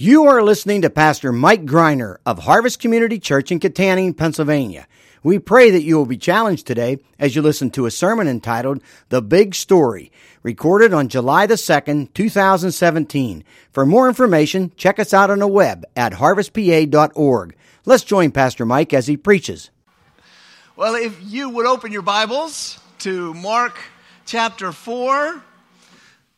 You are listening to Pastor Mike Greiner of Harvest Community Church in Kittanning, Pennsylvania. We pray that you will be challenged today as you listen to a sermon entitled The Big Story, recorded on July the 2nd, 2017. For more information, check us out on the web at harvestpa.org. Let's join Pastor Mike as he preaches. Well, if you would open your Bibles to Mark chapter 4,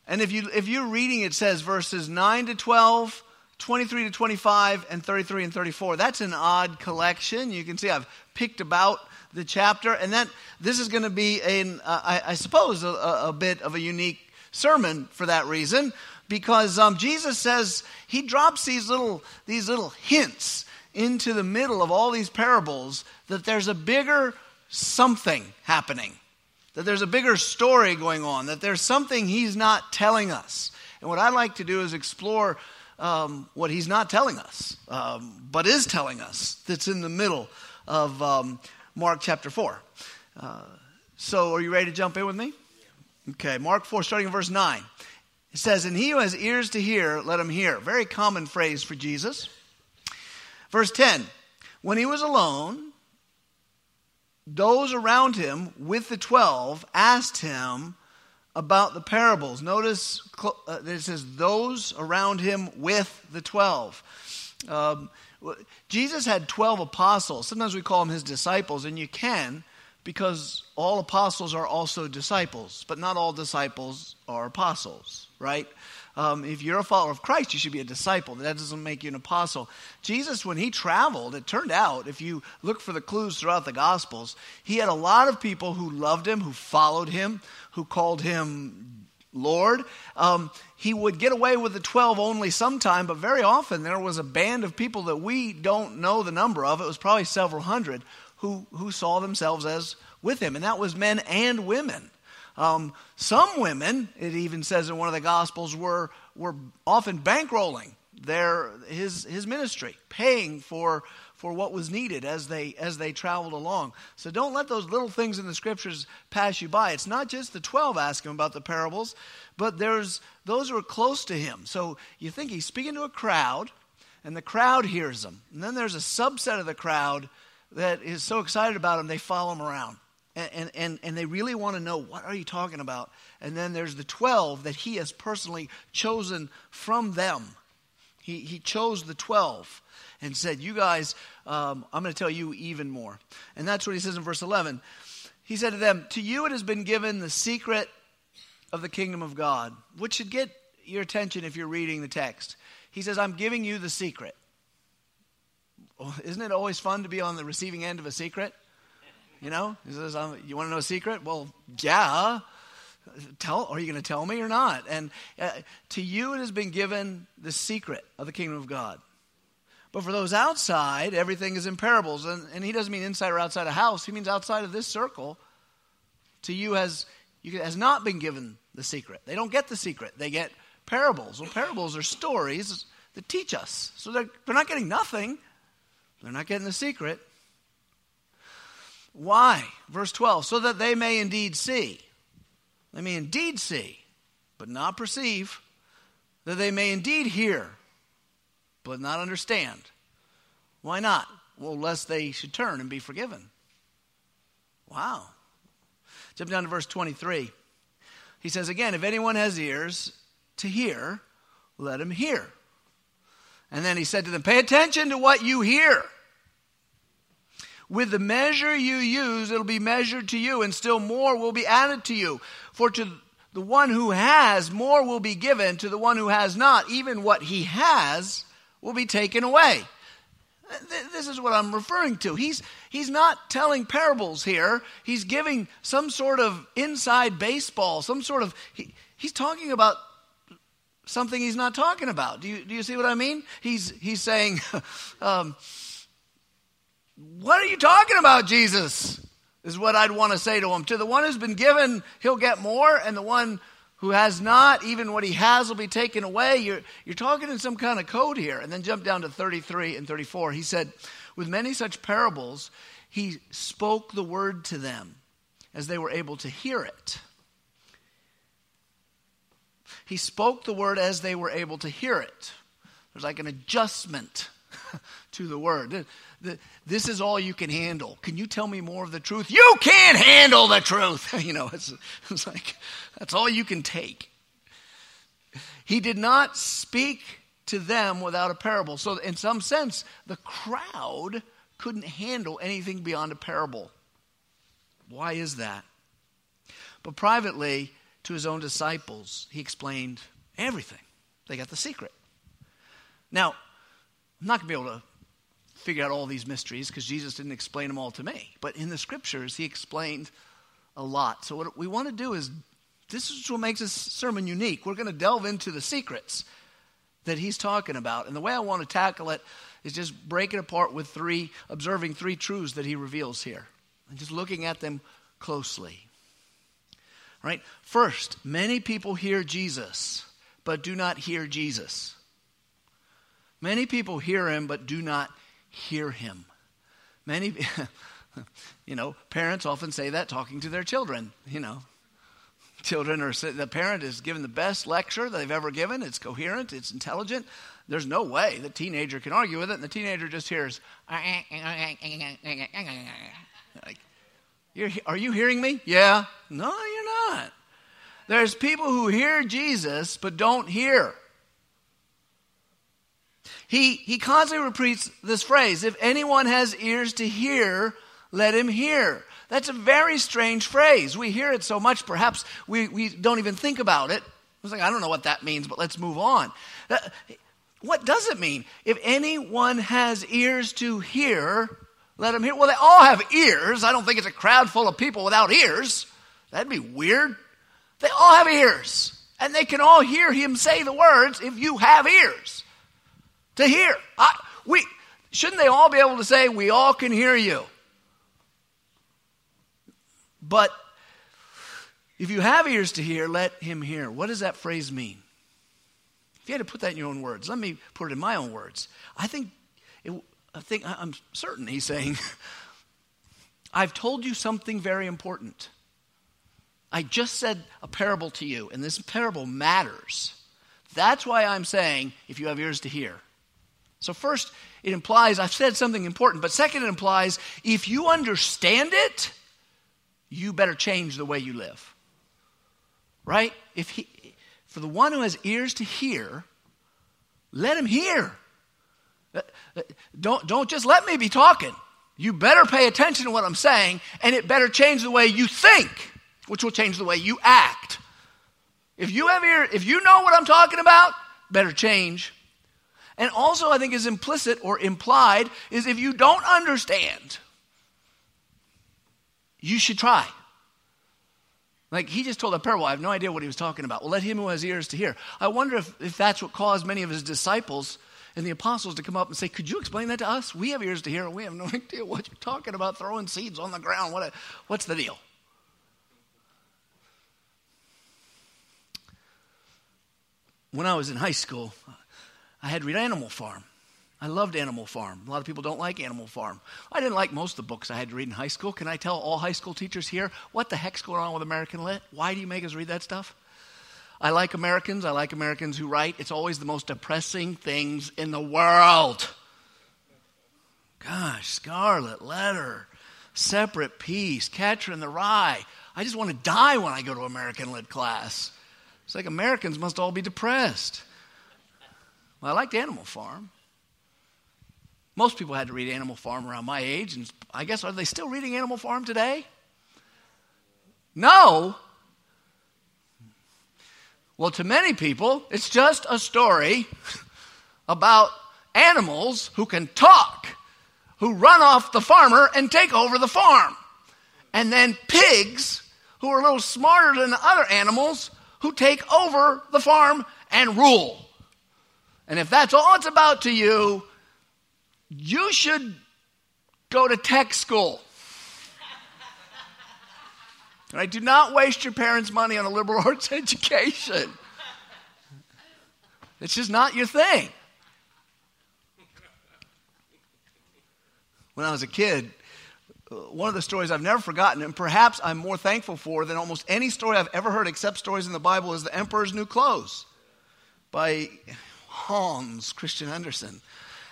and if, you, if you're reading, it says verses 9 to 12, 23 to 25, and 33 and 34. That's an odd collection. You can see I've picked about the chapter, and that this is going to be, an, uh, I, I, suppose, a, a, bit of a unique sermon for that reason, because um, Jesus says he drops these little, these little hints into the middle of all these parables that there's a bigger something happening, that there's a bigger story going on, that there's something he's not telling us. And what I like to do is explore um, what he's not telling us, um, but is telling us that's in the middle of um, Mark chapter 4. Uh, so, are you ready to jump in with me? Okay, Mark 4, starting in verse 9. It says, And he who has ears to hear, let him hear. Very common phrase for Jesus. Verse 10 When he was alone, those around him with the twelve asked him, about the parables. Notice uh, it says, those around him with the 12. Um, Jesus had 12 apostles. Sometimes we call them his disciples, and you can because all apostles are also disciples, but not all disciples are apostles, right? Um, if you're a follower of Christ, you should be a disciple. That doesn't make you an apostle. Jesus, when he traveled, it turned out, if you look for the clues throughout the Gospels, he had a lot of people who loved him, who followed him, who called him Lord. Um, he would get away with the 12 only sometime, but very often there was a band of people that we don't know the number of. It was probably several hundred who, who saw themselves as with him, and that was men and women. Um, some women, it even says in one of the Gospels, were, were often bankrolling their, his, his ministry, paying for, for what was needed as they, as they traveled along. So don't let those little things in the scriptures pass you by. It's not just the 12 asking about the parables, but there's those who are close to him. So you think he's speaking to a crowd, and the crowd hears him. And then there's a subset of the crowd that is so excited about him, they follow him around and, and, and they really want to know what are you talking about and then there's the 12 that he has personally chosen from them he, he chose the 12 and said you guys um, i'm going to tell you even more and that's what he says in verse 11 he said to them to you it has been given the secret of the kingdom of god which should get your attention if you're reading the text he says i'm giving you the secret Well, isn't it always fun to be on the receiving end of a secret you know, he says, "You want to know a secret?" Well, yeah. Tell, are you going to tell me or not? And uh, to you, it has been given the secret of the kingdom of God. But for those outside, everything is in parables. And, and he doesn't mean inside or outside a house, he means outside of this circle. To you has, you has not been given the secret. They don't get the secret, they get parables. Well, parables are stories that teach us. So they're, they're not getting nothing, they're not getting the secret. Why? Verse 12, so that they may indeed see. They may indeed see, but not perceive. That they may indeed hear, but not understand. Why not? Well, lest they should turn and be forgiven. Wow. Jump down to verse 23. He says again, if anyone has ears to hear, let him hear. And then he said to them, Pay attention to what you hear. With the measure you use, it'll be measured to you, and still more will be added to you. For to the one who has, more will be given. To the one who has not, even what he has will be taken away. This is what I'm referring to. He's, he's not telling parables here. He's giving some sort of inside baseball, some sort of. He, he's talking about something he's not talking about. Do you, do you see what I mean? He's, he's saying, um, what are you talking about, Jesus? Is what I'd want to say to him. To the one who's been given, he'll get more, and the one who has not, even what he has will be taken away. You're, you're talking in some kind of code here. And then jump down to 33 and 34. He said, With many such parables, he spoke the word to them as they were able to hear it. He spoke the word as they were able to hear it. There's like an adjustment to the word. This is all you can handle. Can you tell me more of the truth? You can't handle the truth. you know, it's, it's like, that's all you can take. He did not speak to them without a parable. So, in some sense, the crowd couldn't handle anything beyond a parable. Why is that? But privately, to his own disciples, he explained everything. They got the secret. Now, I'm not going to be able to figure out all these mysteries because Jesus didn't explain them all to me. But in the scriptures, he explained a lot. So, what we want to do is this is what makes this sermon unique. We're going to delve into the secrets that he's talking about. And the way I want to tackle it is just break it apart with three, observing three truths that he reveals here, and just looking at them closely. Right? First, many people hear Jesus, but do not hear Jesus. Many people hear him, but do not hear him. Many, you know, parents often say that talking to their children, you know. Children are, the parent is given the best lecture they've ever given. It's coherent, it's intelligent. There's no way the teenager can argue with it, and the teenager just hears, like, are you hearing me? Yeah. No, you're not. There's people who hear Jesus but don't hear. He, he constantly repeats this phrase if anyone has ears to hear, let him hear. That's a very strange phrase. We hear it so much, perhaps we, we don't even think about it. It's like, I don't know what that means, but let's move on. Uh, what does it mean? If anyone has ears to hear, let him hear. Well, they all have ears. I don't think it's a crowd full of people without ears. That'd be weird. They all have ears. And they can all hear him say the words if you have ears to hear. I, we, shouldn't they all be able to say, We all can hear you? But if you have ears to hear, let him hear. What does that phrase mean? If you had to put that in your own words, let me put it in my own words. I think, it, I think I'm certain he's saying, I've told you something very important. I just said a parable to you, and this parable matters. That's why I'm saying, if you have ears to hear. So, first, it implies I've said something important, but second, it implies if you understand it, you better change the way you live. Right? If he, for the one who has ears to hear, let him hear. Uh, uh, don't, don't just let me be talking. You better pay attention to what I'm saying, and it better change the way you think, which will change the way you act. If you have ear, if you know what I'm talking about, better change and also, I think, is implicit or implied is if you don't understand, you should try. Like he just told a parable. I have no idea what he was talking about. Well, let him who has ears to hear. I wonder if, if that's what caused many of his disciples and the apostles to come up and say, Could you explain that to us? We have ears to hear, and we have no idea what you're talking about throwing seeds on the ground. What a, what's the deal? When I was in high school, I had to read Animal Farm. I loved Animal Farm. A lot of people don't like Animal Farm. I didn't like most of the books I had to read in high school. Can I tell all high school teachers here what the heck's going on with American Lit? Why do you make us read that stuff? I like Americans. I like Americans who write. It's always the most depressing things in the world. Gosh, Scarlet Letter, Separate Peace, Catcher in the Rye. I just want to die when I go to American Lit class. It's like Americans must all be depressed. Well, I liked Animal Farm. Most people had to read Animal Farm around my age, and I guess are they still reading Animal Farm today? No. Well, to many people, it's just a story about animals who can talk, who run off the farmer and take over the farm. And then pigs who are a little smarter than the other animals who take over the farm and rule. And if that's all it's about to you, you should go to tech school. Right? Do not waste your parents' money on a liberal arts education. It's just not your thing. When I was a kid, one of the stories I've never forgotten, and perhaps I'm more thankful for than almost any story I've ever heard except stories in the Bible, is The Emperor's New Clothes by Hans Christian Andersen.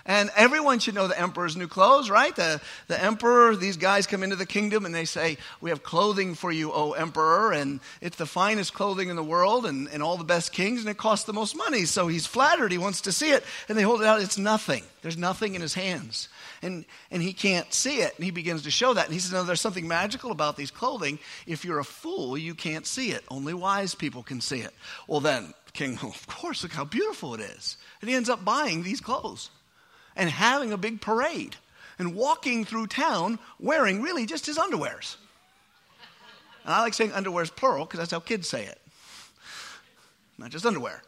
And everyone should know the emperor's new clothes, right? The, the emperor, these guys come into the kingdom and they say, We have clothing for you, O emperor. And it's the finest clothing in the world and, and all the best kings, and it costs the most money. So he's flattered. He wants to see it. And they hold it out. It's nothing. There's nothing in his hands. And, and he can't see it. And he begins to show that. And he says, No, there's something magical about these clothing. If you're a fool, you can't see it. Only wise people can see it. Well, then, king, of course, look how beautiful it is. And he ends up buying these clothes and having a big parade and walking through town wearing really just his underwears. And I like saying underwears plural because that's how kids say it, not just underwear.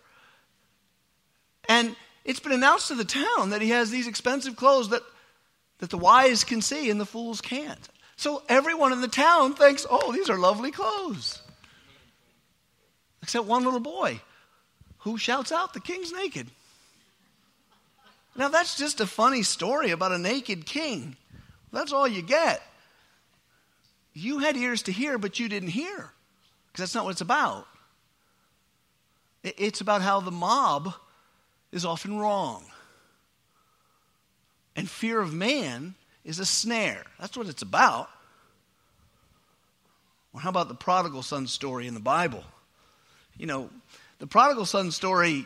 And it's been announced to the town that he has these expensive clothes that, that the wise can see and the fools can't. So everyone in the town thinks, oh, these are lovely clothes. Except one little boy who shouts out, the king's naked. Now, that's just a funny story about a naked king. That's all you get. You had ears to hear, but you didn't hear, because that's not what it's about. It's about how the mob is often wrong. And fear of man is a snare. That's what it's about. Well, how about the prodigal son story in the Bible? You know, the prodigal son story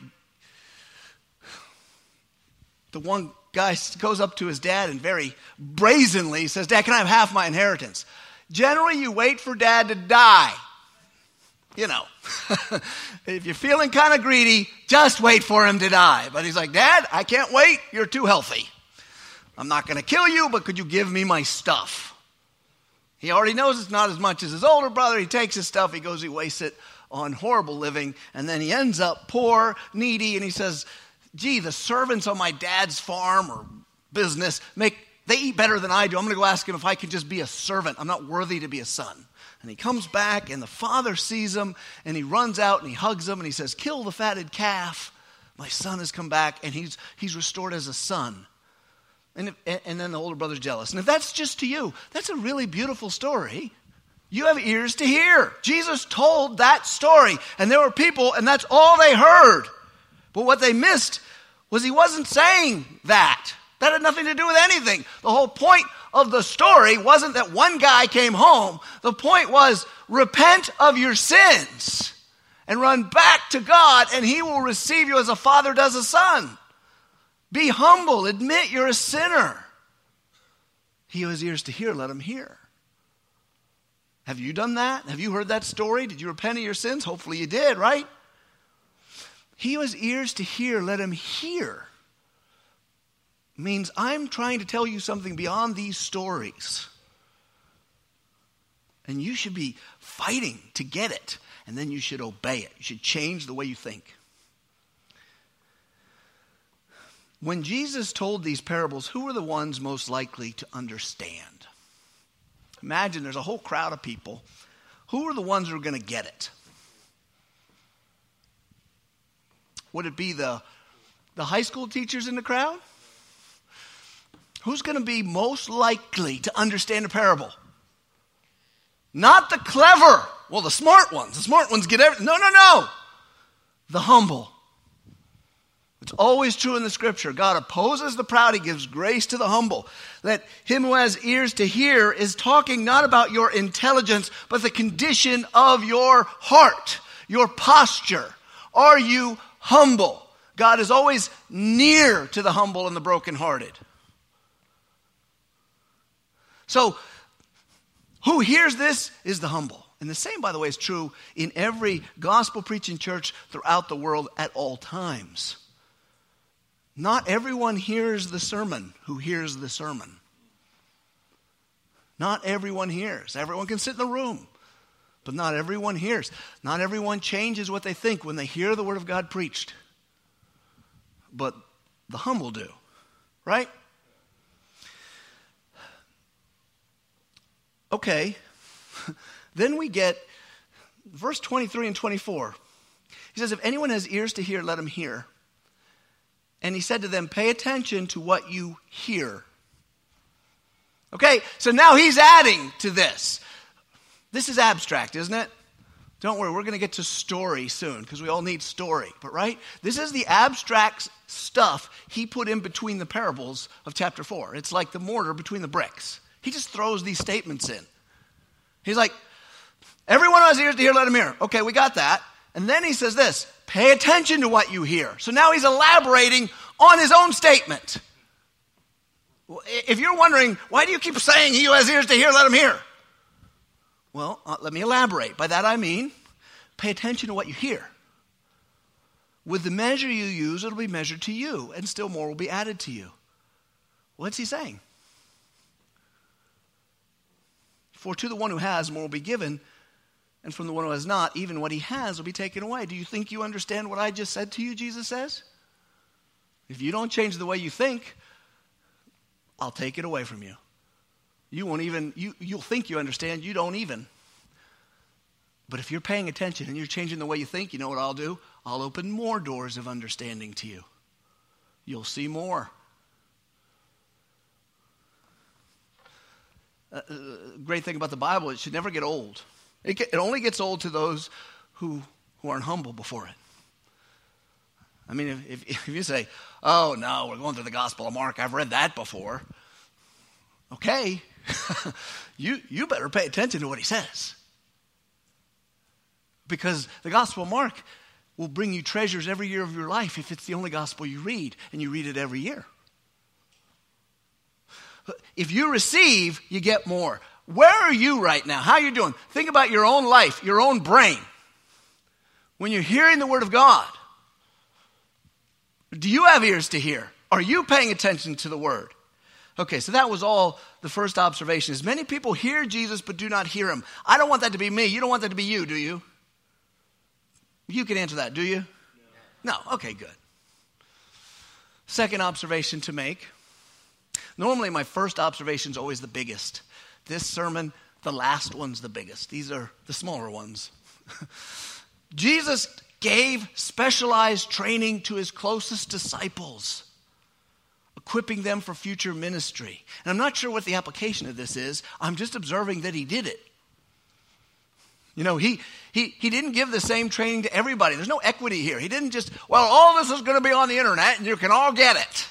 the one guy goes up to his dad and very brazenly says, Dad, can I have half my inheritance? Generally, you wait for dad to die. You know, if you're feeling kind of greedy, just wait for him to die. But he's like, Dad, I can't wait. You're too healthy. I'm not going to kill you, but could you give me my stuff? He already knows it's not as much as his older brother. He takes his stuff, he goes, he wastes it on horrible living, and then he ends up poor, needy, and he says, gee, the servants on my dad's farm or business make they eat better than I do. I'm going to go ask him if I can just be a servant. I'm not worthy to be a son. And he comes back, and the father sees him, and he runs out and he hugs him, and he says, Kill the fatted calf. My son has come back, and he's, he's restored as a son. And, if, and then the older brother's jealous. And if that's just to you, that's a really beautiful story. You have ears to hear. Jesus told that story, and there were people, and that's all they heard. But what they missed was he wasn't saying that. That had nothing to do with anything. The whole point of the story wasn't that one guy came home. The point was repent of your sins and run back to God, and he will receive you as a father does a son. Be humble, admit you're a sinner. He who has ears to hear, let him hear. Have you done that? Have you heard that story? Did you repent of your sins? Hopefully you did, right? He who has ears to hear, let him hear. Means I'm trying to tell you something beyond these stories. And you should be fighting to get it. And then you should obey it. You should change the way you think. When Jesus told these parables, who were the ones most likely to understand? Imagine there's a whole crowd of people. Who are the ones who are going to get it? Would it be the, the high school teachers in the crowd? Who's going to be most likely to understand a parable? Not the clever. Well, the smart ones. The smart ones get everything. No, no, no. The humble. It's always true in the scripture. God opposes the proud, He gives grace to the humble. That him who has ears to hear is talking not about your intelligence, but the condition of your heart, your posture. Are you humble. God is always near to the humble and the brokenhearted. So, who hears this is the humble. And the same, by the way, is true in every gospel preaching church throughout the world at all times. Not everyone hears the sermon who hears the sermon. Not everyone hears. Everyone can sit in the room. But not everyone hears. Not everyone changes what they think when they hear the Word of God preached. But the humble do, right? Okay. then we get verse 23 and 24. He says, If anyone has ears to hear, let him hear. And he said to them, Pay attention to what you hear. Okay, so now he's adding to this. This is abstract, isn't it? Don't worry, we're going to get to story soon because we all need story. But, right? This is the abstract stuff he put in between the parables of chapter 4. It's like the mortar between the bricks. He just throws these statements in. He's like, Everyone who has ears to hear, let him hear. Okay, we got that. And then he says this pay attention to what you hear. So now he's elaborating on his own statement. If you're wondering, why do you keep saying he who has ears to hear, let him hear? Well, uh, let me elaborate. By that I mean, pay attention to what you hear. With the measure you use, it'll be measured to you, and still more will be added to you. What's he saying? For to the one who has, more will be given, and from the one who has not, even what he has will be taken away. Do you think you understand what I just said to you, Jesus says? If you don't change the way you think, I'll take it away from you. You won't even, you, you'll think you understand, you don't even. But if you're paying attention and you're changing the way you think, you know what I'll do? I'll open more doors of understanding to you. You'll see more. Uh, uh great thing about the Bible, it should never get old. It, it only gets old to those who, who aren't humble before it. I mean, if, if, if you say, oh, no, we're going through the Gospel of Mark, I've read that before. Okay, you, you better pay attention to what he says. Because the Gospel of Mark will bring you treasures every year of your life if it's the only gospel you read and you read it every year. If you receive, you get more. Where are you right now? How are you doing? Think about your own life, your own brain. When you're hearing the Word of God, do you have ears to hear? Are you paying attention to the Word? Okay, so that was all the first observation. Is many people hear Jesus but do not hear him. I don't want that to be me. You don't want that to be you, do you? You can answer that, do you? No. no. Okay, good. Second observation to make. Normally, my first observation is always the biggest. This sermon, the last one's the biggest. These are the smaller ones. Jesus gave specialized training to his closest disciples, equipping them for future ministry. And I'm not sure what the application of this is, I'm just observing that he did it. You know, he, he, he didn't give the same training to everybody. There's no equity here. He didn't just, well, all this is going to be on the internet and you can all get it.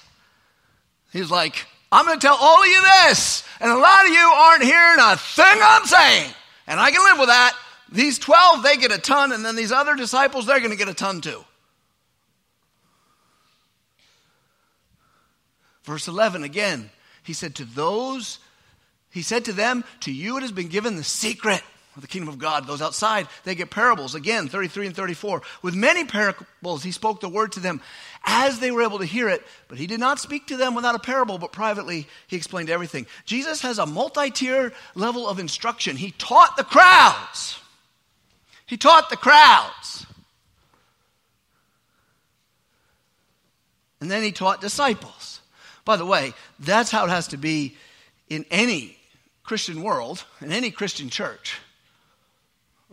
He's like, I'm going to tell all of you this, and a lot of you aren't hearing a thing I'm saying. And I can live with that. These 12, they get a ton, and then these other disciples, they're going to get a ton too. Verse 11 again, he said, To those, he said to them, To you it has been given the secret of the kingdom of God. Those outside, they get parables. Again, 33 and 34. With many parables, he spoke the word to them as they were able to hear it, but he did not speak to them without a parable, but privately he explained everything. Jesus has a multi tier level of instruction. He taught the crowds. He taught the crowds. And then he taught disciples. By the way, that's how it has to be in any Christian world, in any Christian church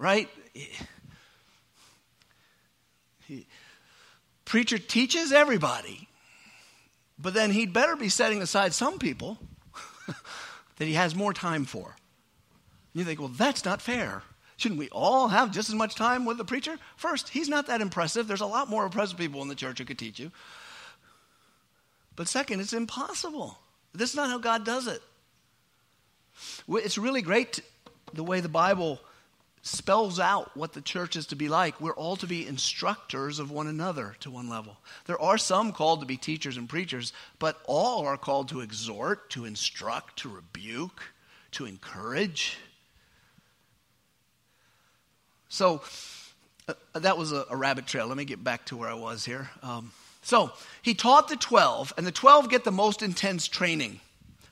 right? Preacher teaches everybody, but then he'd better be setting aside some people that he has more time for. You think, well, that's not fair. Shouldn't we all have just as much time with the preacher? First, he's not that impressive. There's a lot more impressive people in the church who could teach you. But second, it's impossible. This is not how God does it. It's really great the way the Bible spells out what the church is to be like. We're all to be instructors of one another to one level. There are some called to be teachers and preachers, but all are called to exhort, to instruct, to rebuke, to encourage. So uh, that was a, a, rabbit trail. Let me get back to where I was here. Um, so he taught the 12, and the 12 get the most intense training,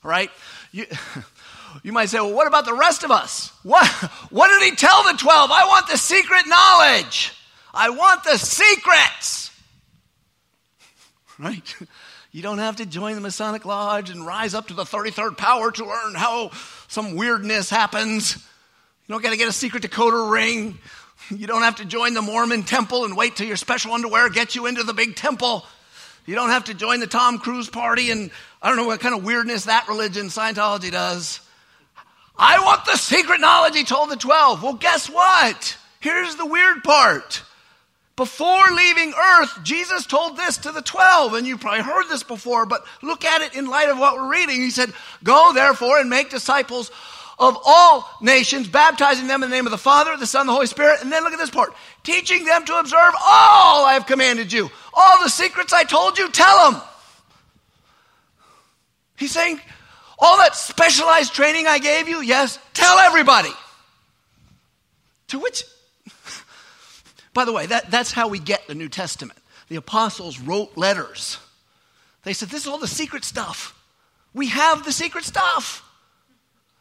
right? You, You might say, well, what about the rest of us? What, what did he tell the 12? I want the secret knowledge. I want the secrets. Right? You don't have to join the Masonic Lodge and rise up to the 33rd power to learn how some weirdness happens. You don't got to get a secret decoder ring. You don't have to join the Mormon temple and wait till your special underwear gets you into the big temple. You don't have to join the Tom Cruise party and I don't know what kind of weirdness that religion, Scientology, does. I want the secret knowledge, he told the 12. Well, guess what? here's the weird part. Before leaving earth, Jesus told this to the 12, and you probably heard this before, but look at it in light of what we're reading. He said, Go therefore and make disciples of all nations, baptizing them in the name of the Father, the Son, the Holy Spirit. And then look at this part teaching them to observe all I have commanded you. All the secrets I told you, tell them. He's saying, all that specialized training I gave you, yes, tell everybody. To which by the way, that, that's how we get the New Testament. The apostles wrote letters. They said, This is all the secret stuff. We have the secret stuff.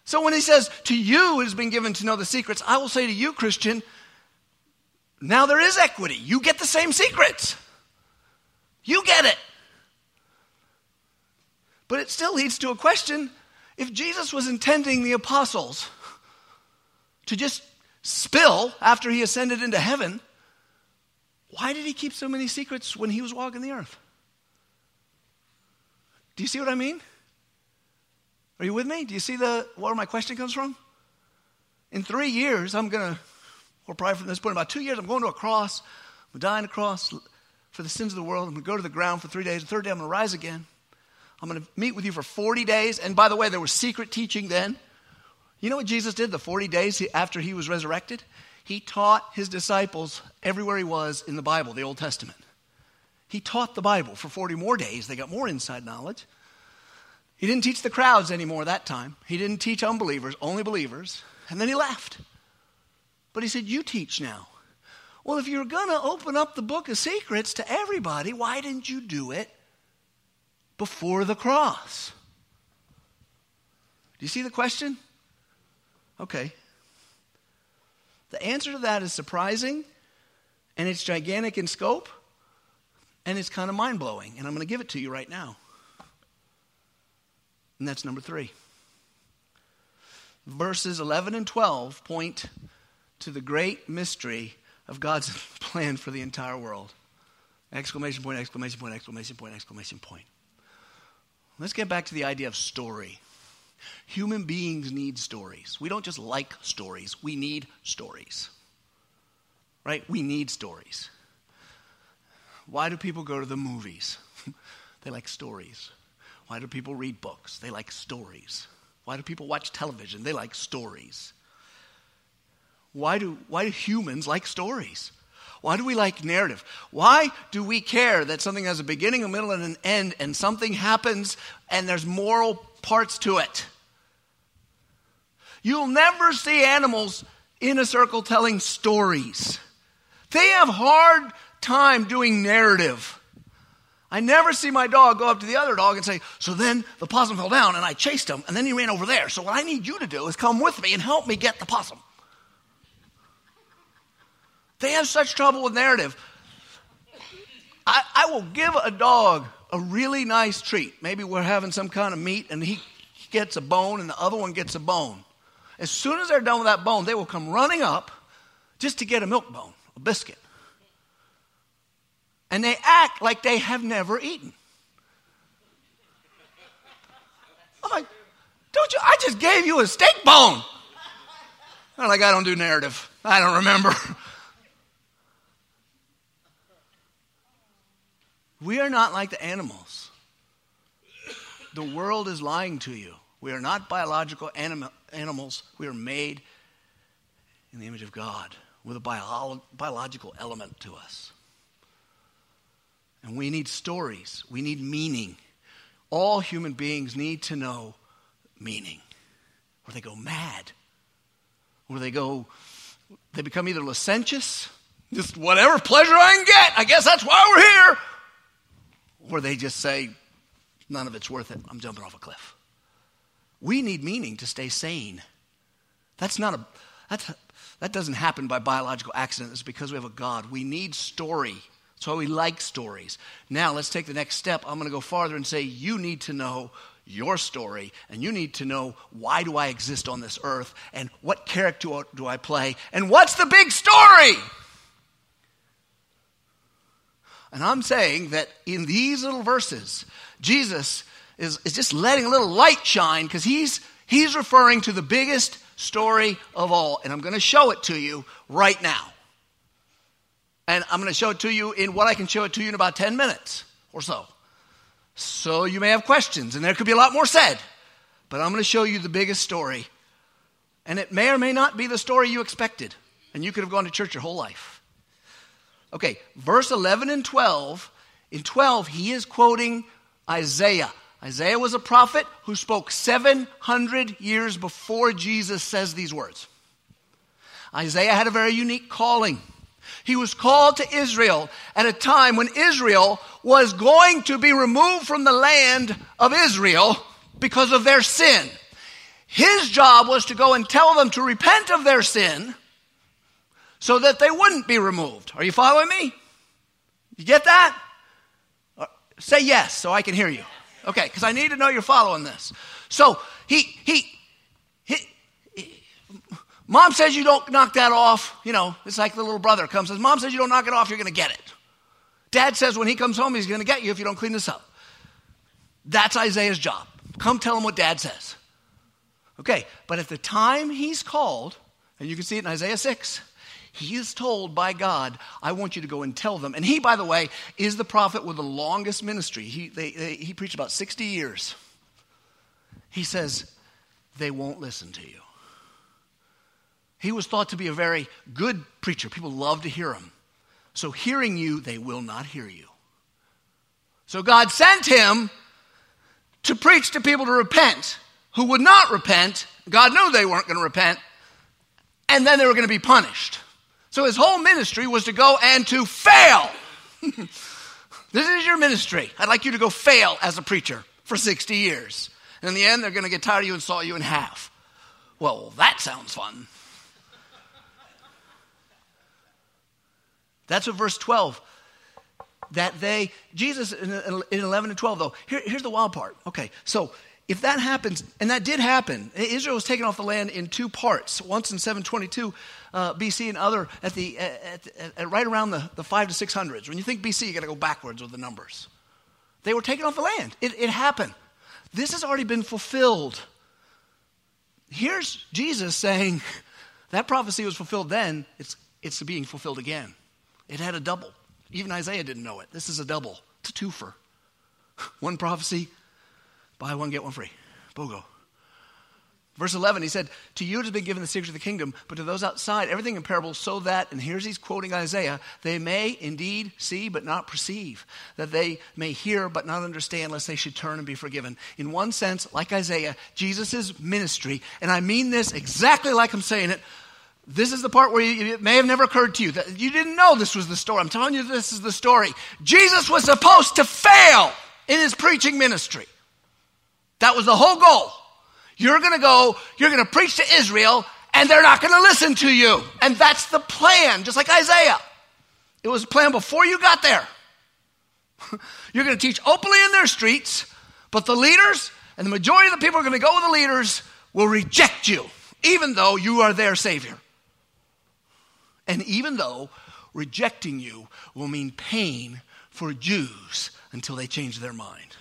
So when he says, To you it has been given to know the secrets, I will say to you, Christian, now there is equity. You get the same secrets. You get it. But it still leads to a question if Jesus was intending the apostles to just spill after he ascended into heaven, why did he keep so many secrets when he was walking the earth? Do you see what I mean? Are you with me? Do you see the where my question comes from? In three years, I'm gonna, or probably from this point, about two years, I'm going to a cross. I'm dying a cross for the sins of the world. I'm gonna go to the ground for three days. The third day, I'm gonna rise again. I'm gonna meet with you for 40 days. And by the way, there was secret teaching then. You know what Jesus did the 40 days after he was resurrected? He taught his disciples everywhere he was in the Bible, the Old Testament. He taught the Bible for 40 more days. They got more inside knowledge. He didn't teach the crowds anymore that time. He didn't teach unbelievers, only believers. And then he left. But he said, You teach now. Well, if you're going to open up the book of secrets to everybody, why didn't you do it before the cross? Do you see the question? Okay, the answer to that is surprising, and it's gigantic in scope, and it's kind of mind blowing. And I'm going to give it to you right now. And that's number three. Verses 11 and 12 point to the great mystery of God's plan for the entire world. Exclamation point, exclamation point, exclamation point, exclamation point. Let's get back to the idea of story. Human beings need stories. We don't just like stories, we need stories. Right? We need stories. Why do people go to the movies? they like stories. Why do people read books? They like stories. Why do people watch television? They like stories. Why do, why do humans like stories? Why do we like narrative? Why do we care that something has a beginning, a middle, and an end, and something happens and there's moral parts to it? You'll never see animals in a circle telling stories. They have hard time doing narrative. I never see my dog go up to the other dog and say, So then the possum fell down and I chased him and then he ran over there. So what I need you to do is come with me and help me get the possum. They have such trouble with narrative. I, I will give a dog a really nice treat. Maybe we're having some kind of meat and he gets a bone and the other one gets a bone. As soon as they're done with that bone, they will come running up just to get a milk bone, a biscuit. And they act like they have never eaten. I'm like, don't you? I just gave you a steak bone. I'm like, I don't do narrative. I don't remember. we are not like the animals. The world is lying to you. We are not biological anim- animals. We are made in the image of God with a bio- biological element to us. And we need stories, we need meaning. All human beings need to know meaning, or they go mad, or they go, they become either licentious, just whatever pleasure I can get, I guess that's why we're here, or they just say, none of it's worth it, I'm jumping off a cliff. We need meaning to stay sane. That's not a, that's, that doesn't happen by biological accident. It's because we have a God. We need story. That's why we like stories. Now, let's take the next step. I'm going to go farther and say, you need to know your story, and you need to know why do I exist on this earth, and what character do I play, and what's the big story? And I'm saying that in these little verses, Jesus is, is just letting a little light shine because he's, he's referring to the biggest story of all. And I'm going to show it to you right now. And I'm going to show it to you in what I can show it to you in about 10 minutes or so. So you may have questions, and there could be a lot more said. But I'm going to show you the biggest story. And it may or may not be the story you expected. And you could have gone to church your whole life. Okay, verse 11 and 12. In 12, he is quoting Isaiah. Isaiah was a prophet who spoke 700 years before Jesus says these words. Isaiah had a very unique calling. He was called to Israel at a time when Israel was going to be removed from the land of Israel because of their sin. His job was to go and tell them to repent of their sin so that they wouldn't be removed. Are you following me? You get that? Uh, say yes so I can hear you. Okay, because I need to know you're following this. So he, he, he, he, mom says you don't knock that off. You know, it's like the little brother comes says, Mom says you don't knock it off, you're going to get it. Dad says when he comes home, he's going to get you if you don't clean this up. That's Isaiah's job. Come tell him what dad says. Okay, but at the time he's called, and you can see it in Isaiah 6, he is told by God, I want you to go and tell them. And he, by the way, is the prophet with the longest ministry. He, they, they, he preached about 60 years. He says, They won't listen to you. He was thought to be a very good preacher. People love to hear him. So, hearing you, they will not hear you. So, God sent him to preach to people to repent who would not repent. God knew they weren't going to repent. And then they were going to be punished. So his whole ministry was to go and to fail. this is your ministry. I'd like you to go fail as a preacher for 60 years. And in the end, they're going to get tired of you and saw you in half. Well, that sounds fun. That's what verse 12. That they, Jesus in 11 and 12, though, here, here's the wild part. Okay, so if that happens, and that did happen, Israel was taken off the land in two parts, once in 722 uh, BC and other at the, at, at, at right around the, the 5 to 600s. When you think BC, you got to go backwards with the numbers. They were taken off the land. It, it happened. This has already been fulfilled. Here's Jesus saying that prophecy was fulfilled then, it's, it's being fulfilled again. It had a double. Even Isaiah didn't know it. This is a double, it's a twofer. One prophecy, Buy one, get one free. BOGO. Verse 11, he said, To you it has been given the secret of the kingdom, but to those outside, everything in parables, so that, and here's he's quoting Isaiah, they may indeed see but not perceive, that they may hear but not understand, lest they should turn and be forgiven. In one sense, like Isaiah, Jesus' ministry, and I mean this exactly like I'm saying it, this is the part where you, it may have never occurred to you that you didn't know this was the story. I'm telling you, this is the story. Jesus was supposed to fail in his preaching ministry. That was the whole goal. You're going to go, you're going to preach to Israel, and they're not going to listen to you. And that's the plan, just like Isaiah. It was a plan before you got there. you're going to teach openly in their streets, but the leaders and the majority of the people are going to go with the leaders will reject you, even though you are their Savior. And even though rejecting you will mean pain for Jews until they change their mind.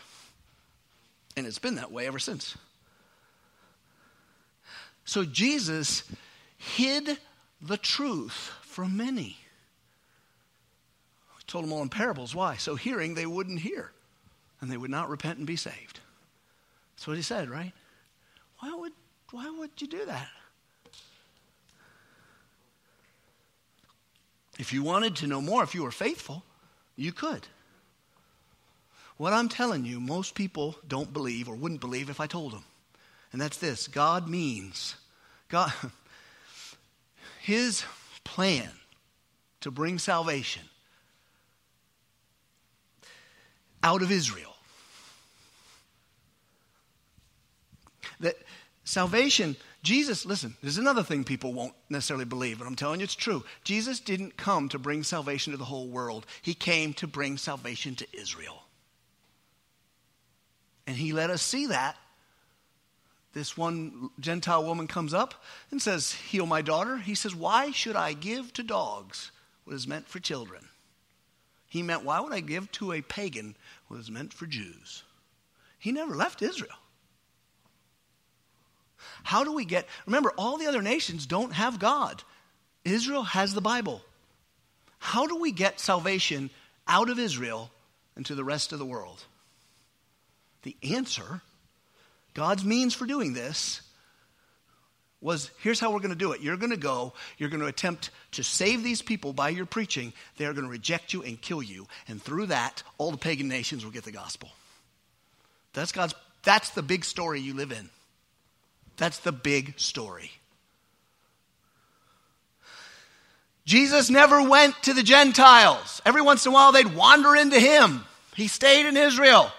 And it's been that way ever since. So Jesus hid the truth from many. He told them all in parables. Why? So hearing they wouldn't hear and they would not repent and be saved. That's what he said, right? Why would, why would you do that? If you wanted to know more, if you were faithful, you could. What I'm telling you, most people don't believe or wouldn't believe if I told them. And that's this God means, God, His plan to bring salvation out of Israel. That salvation, Jesus, listen, there's another thing people won't necessarily believe, but I'm telling you it's true. Jesus didn't come to bring salvation to the whole world, He came to bring salvation to Israel. And he let us see that. This one Gentile woman comes up and says, Heal my daughter. He says, Why should I give to dogs what is meant for children? He meant, Why would I give to a pagan what is meant for Jews? He never left Israel. How do we get, remember, all the other nations don't have God. Israel has the Bible. How do we get salvation out of Israel and to the rest of the world? The answer, God's means for doing this, was here's how we're going to do it. You're going to go, you're going to attempt to save these people by your preaching. They're going to reject you and kill you. And through that, all the pagan nations will get the gospel. That's God's that's the big story you live in. That's the big story. Jesus never went to the Gentiles. Every once in a while they'd wander into him. He stayed in Israel.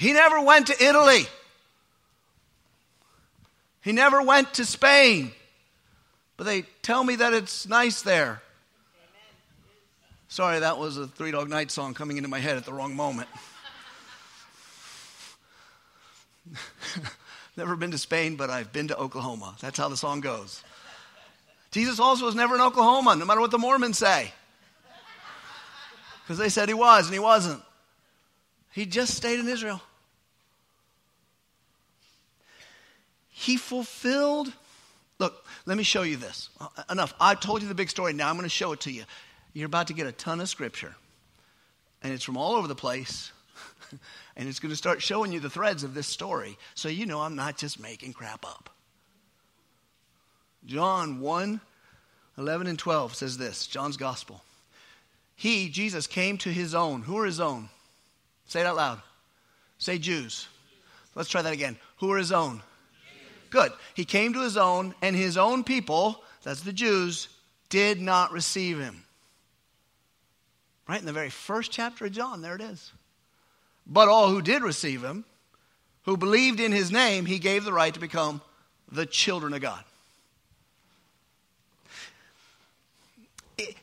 He never went to Italy. He never went to Spain. But they tell me that it's nice there. Sorry, that was a Three Dog Night song coming into my head at the wrong moment. never been to Spain, but I've been to Oklahoma. That's how the song goes. Jesus also was never in Oklahoma, no matter what the Mormons say. Because they said he was, and he wasn't. He just stayed in Israel. He fulfilled. Look, let me show you this. Uh, enough. I told you the big story. Now I'm going to show it to you. You're about to get a ton of scripture, and it's from all over the place. and it's going to start showing you the threads of this story so you know I'm not just making crap up. John 1 11 and 12 says this John's gospel. He, Jesus, came to his own. Who are his own? Say it out loud. Say Jews. Let's try that again. Who are his own? Good. He came to his own, and his own people, that's the Jews, did not receive him. Right in the very first chapter of John, there it is. But all who did receive him, who believed in his name, he gave the right to become the children of God.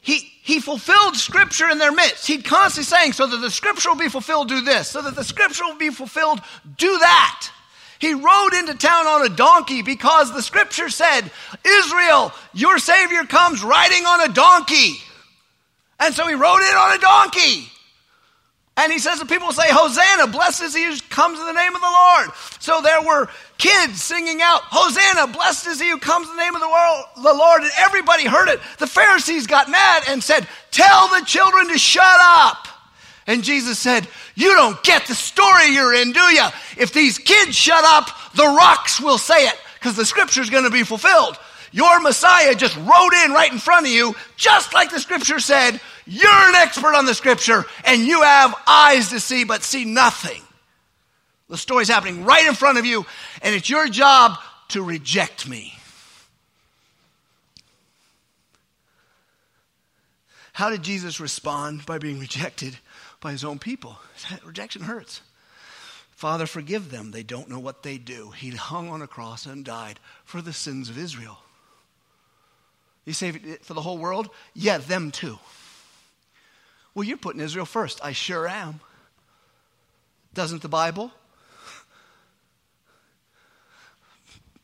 He, he fulfilled scripture in their midst. He'd constantly saying, so that the scripture will be fulfilled, do this. So that the scripture will be fulfilled, do that. He rode into town on a donkey because the scripture said, Israel, your Savior comes riding on a donkey. And so he rode in on a donkey. And he says, the people say, Hosanna, blessed is he who comes in the name of the Lord. So there were kids singing out, Hosanna, blessed is he who comes in the name of the, world, the Lord. And everybody heard it. The Pharisees got mad and said, Tell the children to shut up. And Jesus said, You don't get the story you're in, do you? If these kids shut up, the rocks will say it because the scripture is going to be fulfilled. Your Messiah just rode in right in front of you, just like the scripture said. You're an expert on the scripture, and you have eyes to see, but see nothing. The story's happening right in front of you, and it's your job to reject me. How did Jesus respond by being rejected? By his own people. That Rejection hurts. Father, forgive them. They don't know what they do. He hung on a cross and died for the sins of Israel. You say for the whole world? Yeah, them too. Well, you're putting Israel first. I sure am. Doesn't the Bible?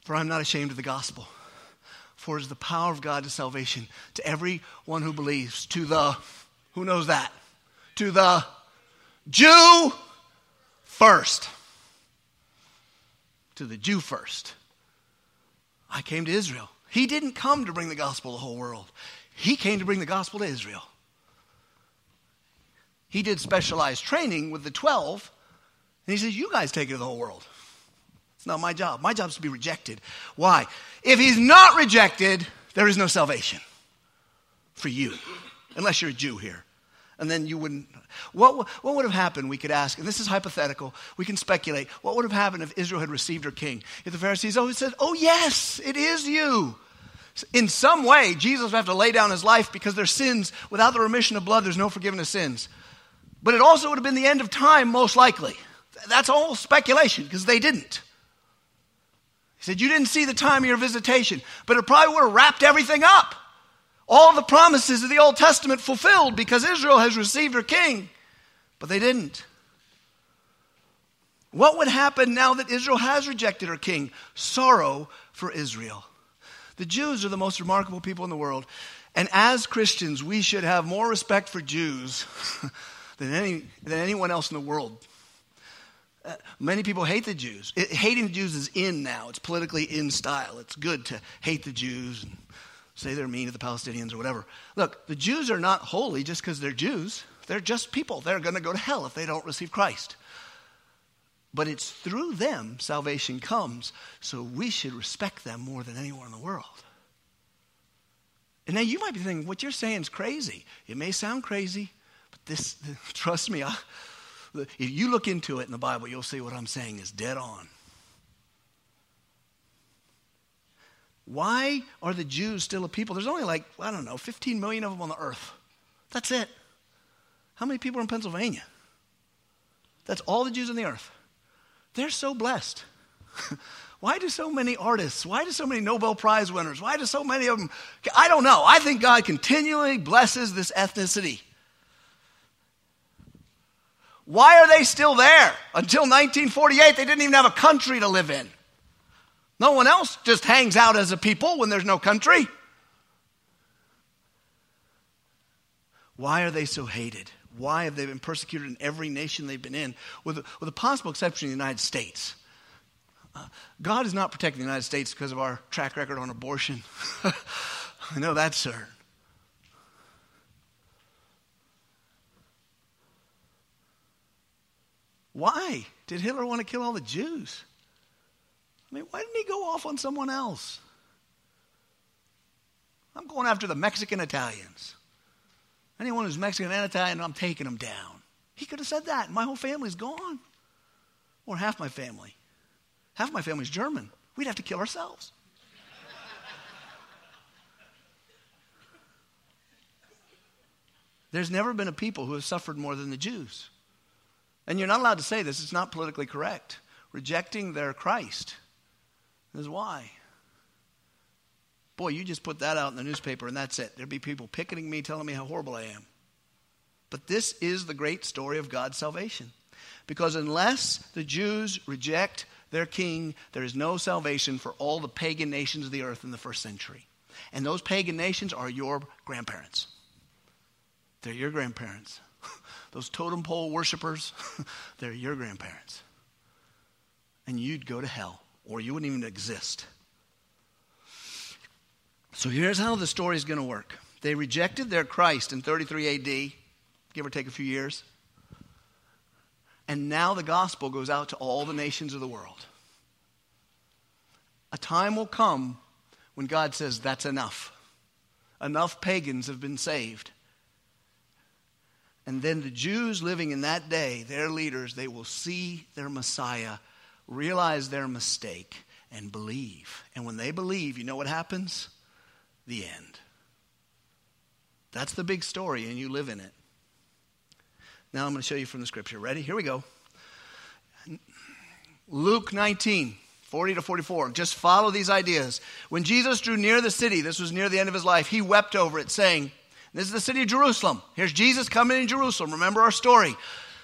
For I'm not ashamed of the gospel. For it is the power of God to salvation to every one who believes, to the, who knows that? To the Jew first. To the Jew first. I came to Israel. He didn't come to bring the gospel to the whole world, he came to bring the gospel to Israel. He did specialized training with the 12, and he says, You guys take it to the whole world. It's not my job. My job is to be rejected. Why? If he's not rejected, there is no salvation for you, unless you're a Jew here and then you wouldn't. What, what would have happened, we could ask, and this is hypothetical, we can speculate. What would have happened if Israel had received her king? If the Pharisees oh, always said, Oh, yes, it is you. In some way, Jesus would have to lay down his life because their sins, without the remission of blood, there's no forgiveness of sins. But it also would have been the end of time, most likely. That's all speculation because they didn't. He said, You didn't see the time of your visitation, but it probably would have wrapped everything up all the promises of the Old Testament fulfilled because Israel has received her king, but they didn't. What would happen now that Israel has rejected her king? Sorrow for Israel. The Jews are the most remarkable people in the world. And as Christians, we should have more respect for Jews than, any, than anyone else in the world. Uh, many people hate the Jews. It, hating the Jews is in now. It's politically in style. It's good to hate the Jews and say they're mean to the Palestinians or whatever. Look, the Jews are not holy just because they're Jews. They're just people. They're going to go to hell if they don't receive Christ. But it's through them salvation comes, so we should respect them more than anyone in the world. And now you might be thinking, what you're saying is crazy. It may sound crazy, but this, trust me, I, if you look into it in the Bible, you'll see what I'm saying is dead on. Why are the Jews still a people? There's only like, I don't know, 15 million of them on the earth. That's it. How many people are in Pennsylvania? That's all the Jews on the earth. They're so blessed. Why do so many artists, why do so many Nobel Prize winners, why do so many of them? I don't know. I think God continually blesses this ethnicity. Why are they still there? Until 1948, they didn't even have a country to live in. No one else just hangs out as a people when there's no country. Why are they so hated? Why have they been persecuted in every nation they've been in, with, with a possible exception of the United States? Uh, God is not protecting the United States because of our track record on abortion. I know that's certain. Why did Hitler want to kill all the Jews? I mean, why didn't he go off on someone else? I'm going after the Mexican Italians. Anyone who's Mexican and Italian, I'm taking them down. He could have said that. My whole family's gone. Or half my family. Half my family's German. We'd have to kill ourselves. There's never been a people who have suffered more than the Jews. And you're not allowed to say this, it's not politically correct. Rejecting their Christ is why. Boy, you just put that out in the newspaper and that's it. There'd be people picketing me, telling me how horrible I am. But this is the great story of God's salvation. Because unless the Jews reject their king, there is no salvation for all the pagan nations of the earth in the first century. And those pagan nations are your grandparents. They're your grandparents. those totem pole worshippers, they're your grandparents. And you'd go to hell, or you wouldn't even exist. So here's how the story is going to work. They rejected their Christ in 33 AD, give or take a few years. And now the gospel goes out to all the nations of the world. A time will come when God says, That's enough. Enough pagans have been saved. And then the Jews living in that day, their leaders, they will see their Messiah, realize their mistake, and believe. And when they believe, you know what happens? The end. That's the big story, and you live in it. Now I'm going to show you from the scripture. Ready? Here we go. Luke 19, 40 to 44. Just follow these ideas. When Jesus drew near the city, this was near the end of his life, he wept over it, saying, This is the city of Jerusalem. Here's Jesus coming in Jerusalem. Remember our story,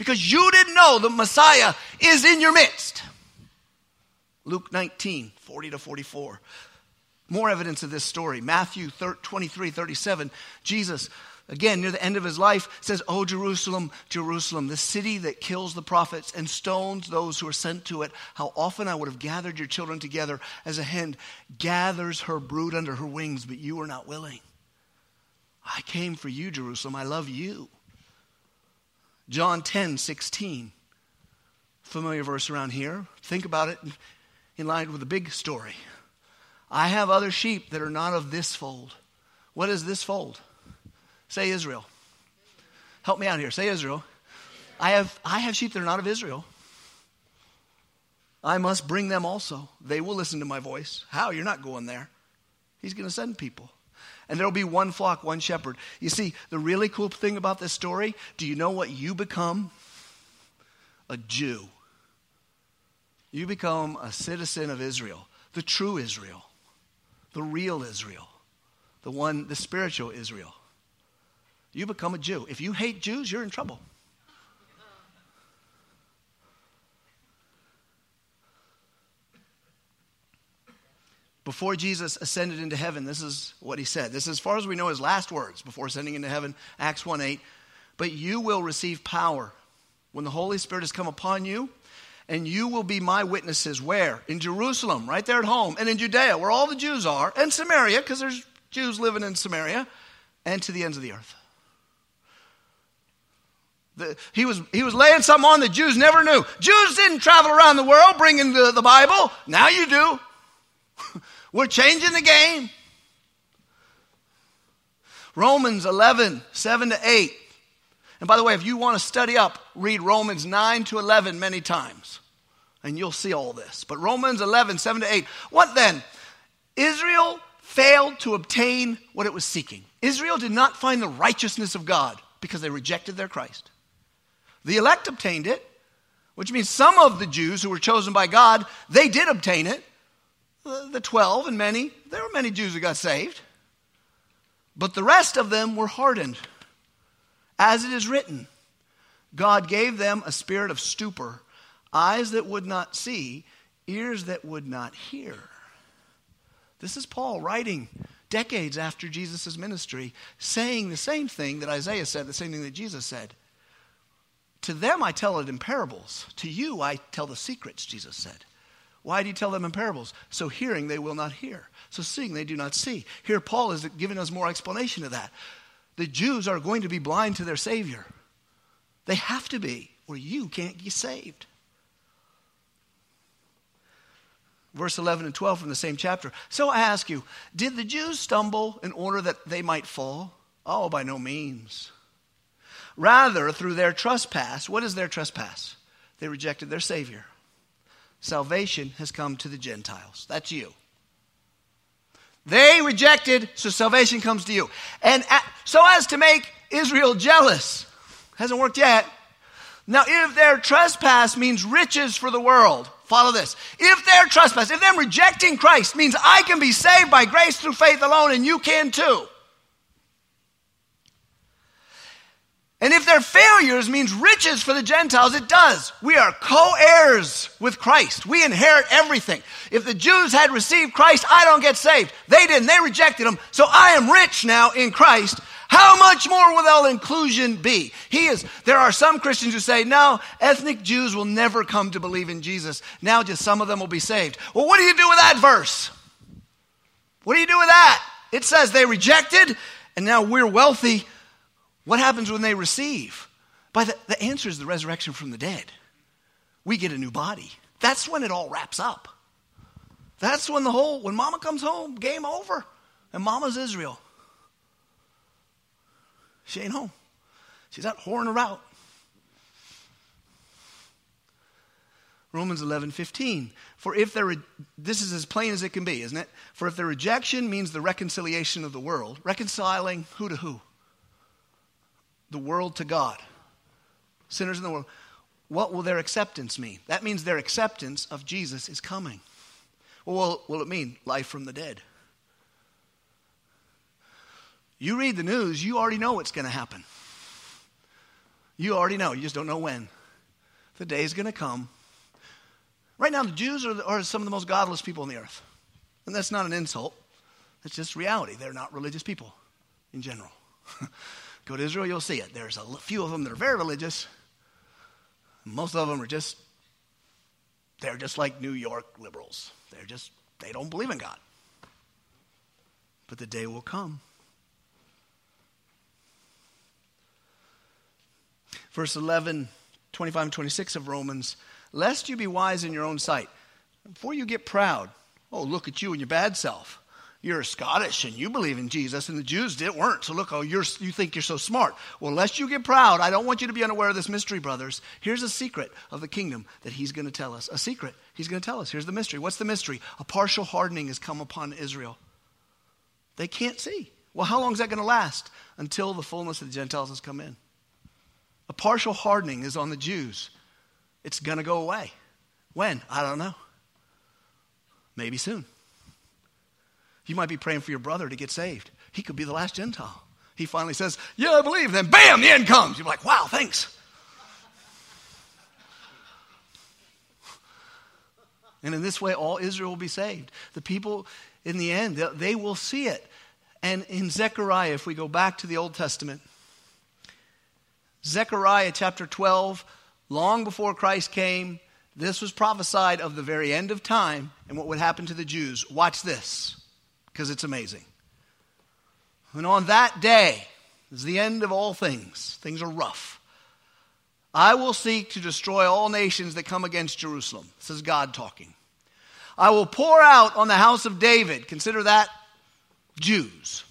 because you didn't know the Messiah is in your midst. Luke 19, 40 to 44. More evidence of this story. Matthew 23, 37. Jesus again, near the end of his life, says, Oh, Jerusalem, Jerusalem, the city that kills the prophets and stones those who are sent to it. How often I would have gathered your children together as a hen gathers her brood under her wings, but you were not willing. I came for you, Jerusalem. I love you. John 10, 16. Familiar verse around here. Think about it in line with the big story. I have other sheep that are not of this fold. What is this fold? Say Israel. Help me out here. Say Israel. I have, I have sheep that are not of Israel. I must bring them also. They will listen to my voice. How? You're not going there. He's going to send people. And there will be one flock, one shepherd. You see, the really cool thing about this story do you know what you become? A Jew. You become a citizen of Israel, the true Israel, the real Israel, the one, the spiritual Israel. You become a Jew. If you hate Jews, you're in trouble. Before Jesus ascended into heaven, this is what he said. This is, as far as we know, his last words before ascending into heaven, Acts 1 8. But you will receive power when the Holy Spirit has come upon you, and you will be my witnesses. Where? In Jerusalem, right there at home, and in Judea, where all the Jews are, and Samaria, because there's Jews living in Samaria, and to the ends of the earth. The, he, was, he was laying something on the Jews never knew. Jews didn't travel around the world bringing the, the Bible. Now you do. We're changing the game. Romans 11, 7 to 8. And by the way, if you want to study up, read Romans 9 to 11 many times, and you'll see all this. But Romans 11, 7 to 8. What then? Israel failed to obtain what it was seeking. Israel did not find the righteousness of God because they rejected their Christ. The elect obtained it, which means some of the Jews who were chosen by God, they did obtain it. The 12 and many, there were many Jews who got saved. But the rest of them were hardened. As it is written, God gave them a spirit of stupor, eyes that would not see, ears that would not hear. This is Paul writing decades after Jesus' ministry, saying the same thing that Isaiah said, the same thing that Jesus said. To them I tell it in parables. To you I tell the secrets, Jesus said. Why do you tell them in parables? So hearing they will not hear. So seeing they do not see. Here Paul is giving us more explanation of that. The Jews are going to be blind to their Savior. They have to be, or you can't get saved. Verse 11 and 12 from the same chapter. So I ask you, did the Jews stumble in order that they might fall? Oh, by no means. Rather, through their trespass, what is their trespass? They rejected their Savior. Salvation has come to the Gentiles. That's you. They rejected, so salvation comes to you. And so as to make Israel jealous. Hasn't worked yet. Now, if their trespass means riches for the world, follow this. If their trespass, if them rejecting Christ means I can be saved by grace through faith alone and you can too, And if their failures means riches for the Gentiles, it does. We are co heirs with Christ. We inherit everything. If the Jews had received Christ, I don't get saved. They didn't. They rejected him. So I am rich now in Christ. How much more will all inclusion be? He is. There are some Christians who say, no, ethnic Jews will never come to believe in Jesus. Now just some of them will be saved. Well, what do you do with that verse? What do you do with that? It says they rejected, and now we're wealthy what happens when they receive? By the, the answer is the resurrection from the dead. We get a new body. That's when it all wraps up. That's when the whole, when mama comes home, game over. And mama's Israel. She ain't home. She's out whoring her out. Romans 11, 15. For if there, this is as plain as it can be, isn't it? For if the rejection means the reconciliation of the world, reconciling who to who? The world to God. Sinners in the world. What will their acceptance mean? That means their acceptance of Jesus is coming. Well, what will it mean? Life from the dead. You read the news, you already know what's going to happen. You already know, you just don't know when. The day is going to come. Right now, the Jews are, are some of the most godless people on the earth. And that's not an insult, it's just reality. They're not religious people in general. Go to Israel, you'll see it. There's a few of them that are very religious. Most of them are just, they're just like New York liberals. They're just, they don't believe in God. But the day will come. Verse 11, 25 and 26 of Romans, lest you be wise in your own sight. Before you get proud, oh, look at you and your bad self you're Scottish and you believe in Jesus, and the Jews did, weren't. So look, oh, you think you're so smart. Well, lest you get proud, I don't want you to be unaware of this mystery, brothers. Here's a secret of the kingdom that he's going to tell us. A secret he's going to tell us. Here's the mystery. What's the mystery? A partial hardening has come upon Israel. They can't see. Well, how long is that going to last? Until the fullness of the Gentiles has come in. A partial hardening is on the Jews. It's going to go away. When? I don't know. Maybe soon. You might be praying for your brother to get saved. He could be the last Gentile. He finally says, Yeah, I believe. Then, bam, the end comes. You're like, Wow, thanks. And in this way, all Israel will be saved. The people, in the end, they will see it. And in Zechariah, if we go back to the Old Testament, Zechariah chapter 12, long before Christ came, this was prophesied of the very end of time and what would happen to the Jews. Watch this, because it's amazing. And on that day is the end of all things. Things are rough. I will seek to destroy all nations that come against Jerusalem. This is God talking. I will pour out on the house of David, consider that Jews,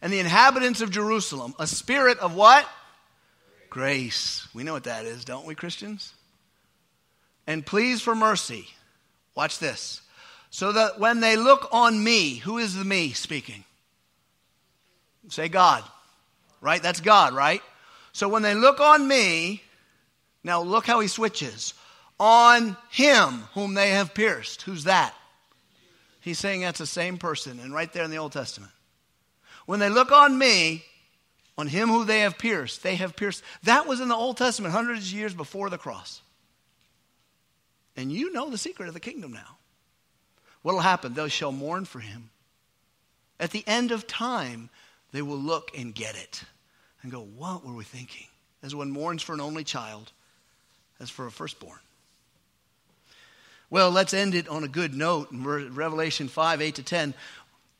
and the inhabitants of Jerusalem a spirit of what? Grace. We know what that is, don't we, Christians? And pleas for mercy. Watch this. So that when they look on me, who is the me speaking? Say God. Right? That's God, right? So when they look on me, now look how he switches. On him whom they have pierced. Who's that? He's saying that's the same person, and right there in the Old Testament. When they look on me, on him who they have pierced, they have pierced. That was in the Old Testament, hundreds of years before the cross. And you know the secret of the kingdom now. What will happen? They shall mourn for him. At the end of time, they will look and get it and go, What were we thinking? As one mourns for an only child, as for a firstborn. Well, let's end it on a good note in Revelation 5 8 to 10.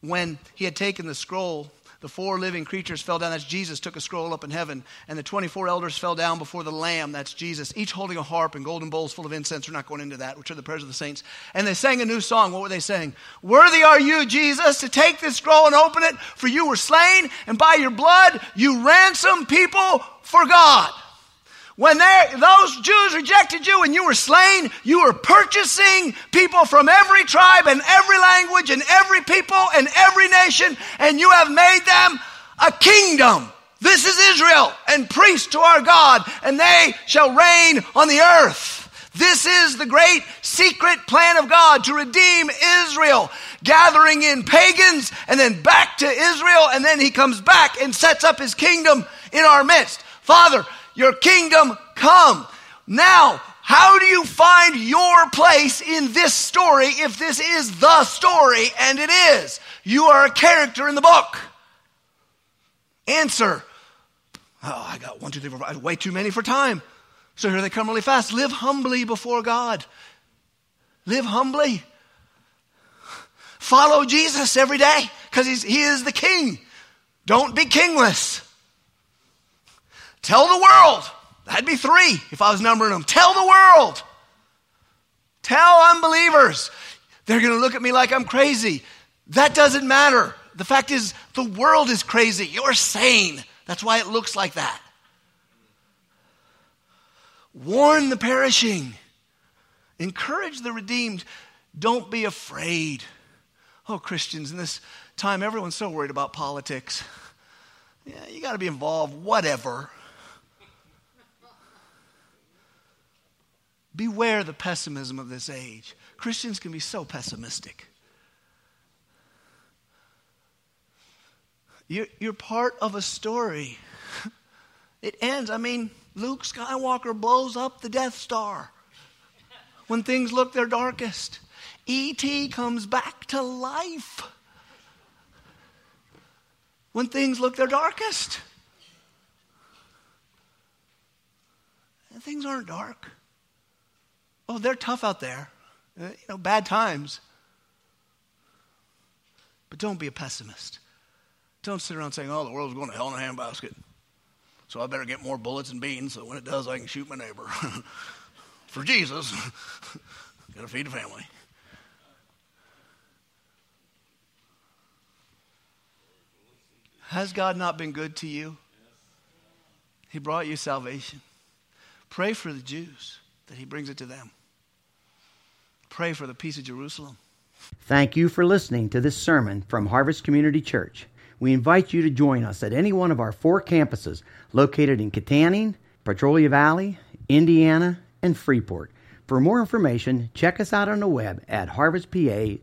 When he had taken the scroll, the four living creatures fell down. That's Jesus, took a scroll up in heaven. And the 24 elders fell down before the Lamb. That's Jesus, each holding a harp and golden bowls full of incense. We're not going into that, which are the prayers of the saints. And they sang a new song. What were they saying? Worthy are you, Jesus, to take this scroll and open it, for you were slain, and by your blood you ransomed people for God. When those Jews rejected you and you were slain, you were purchasing people from every tribe and every language and every people and every nation, and you have made them a kingdom. This is Israel and priests to our God, and they shall reign on the earth. This is the great secret plan of God to redeem Israel, gathering in pagans and then back to Israel, and then he comes back and sets up his kingdom in our midst. Father, your kingdom come. Now, how do you find your place in this story if this is the story? And it is. You are a character in the book. Answer. Oh, I got one, two, three, four, five. Way too many for time. So here they come really fast. Live humbly before God. Live humbly. Follow Jesus every day because he is the king. Don't be kingless. Tell the world. That'd be three if I was numbering them. Tell the world. Tell unbelievers. They're going to look at me like I'm crazy. That doesn't matter. The fact is, the world is crazy. You're sane. That's why it looks like that. Warn the perishing. Encourage the redeemed. Don't be afraid. Oh, Christians, in this time, everyone's so worried about politics. Yeah, you got to be involved, whatever. Beware the pessimism of this age. Christians can be so pessimistic. You're, you're part of a story. It ends. I mean, Luke Skywalker blows up the Death Star when things look their darkest. E.T. comes back to life when things look their darkest. And things aren't dark. Oh, they're tough out there. Uh, you know, bad times. But don't be a pessimist. Don't sit around saying, oh, the world's going to hell in a handbasket. So I better get more bullets and beans so when it does, I can shoot my neighbor. For Jesus, got to feed the family. Has God not been good to you? He brought you salvation. Pray for the Jews that He brings it to them. Pray for the peace of Jerusalem. Thank you for listening to this sermon from Harvest Community Church. We invite you to join us at any one of our four campuses located in Kittanning, Petrolia Valley, Indiana, and Freeport. For more information, check us out on the web at harvestpa.org.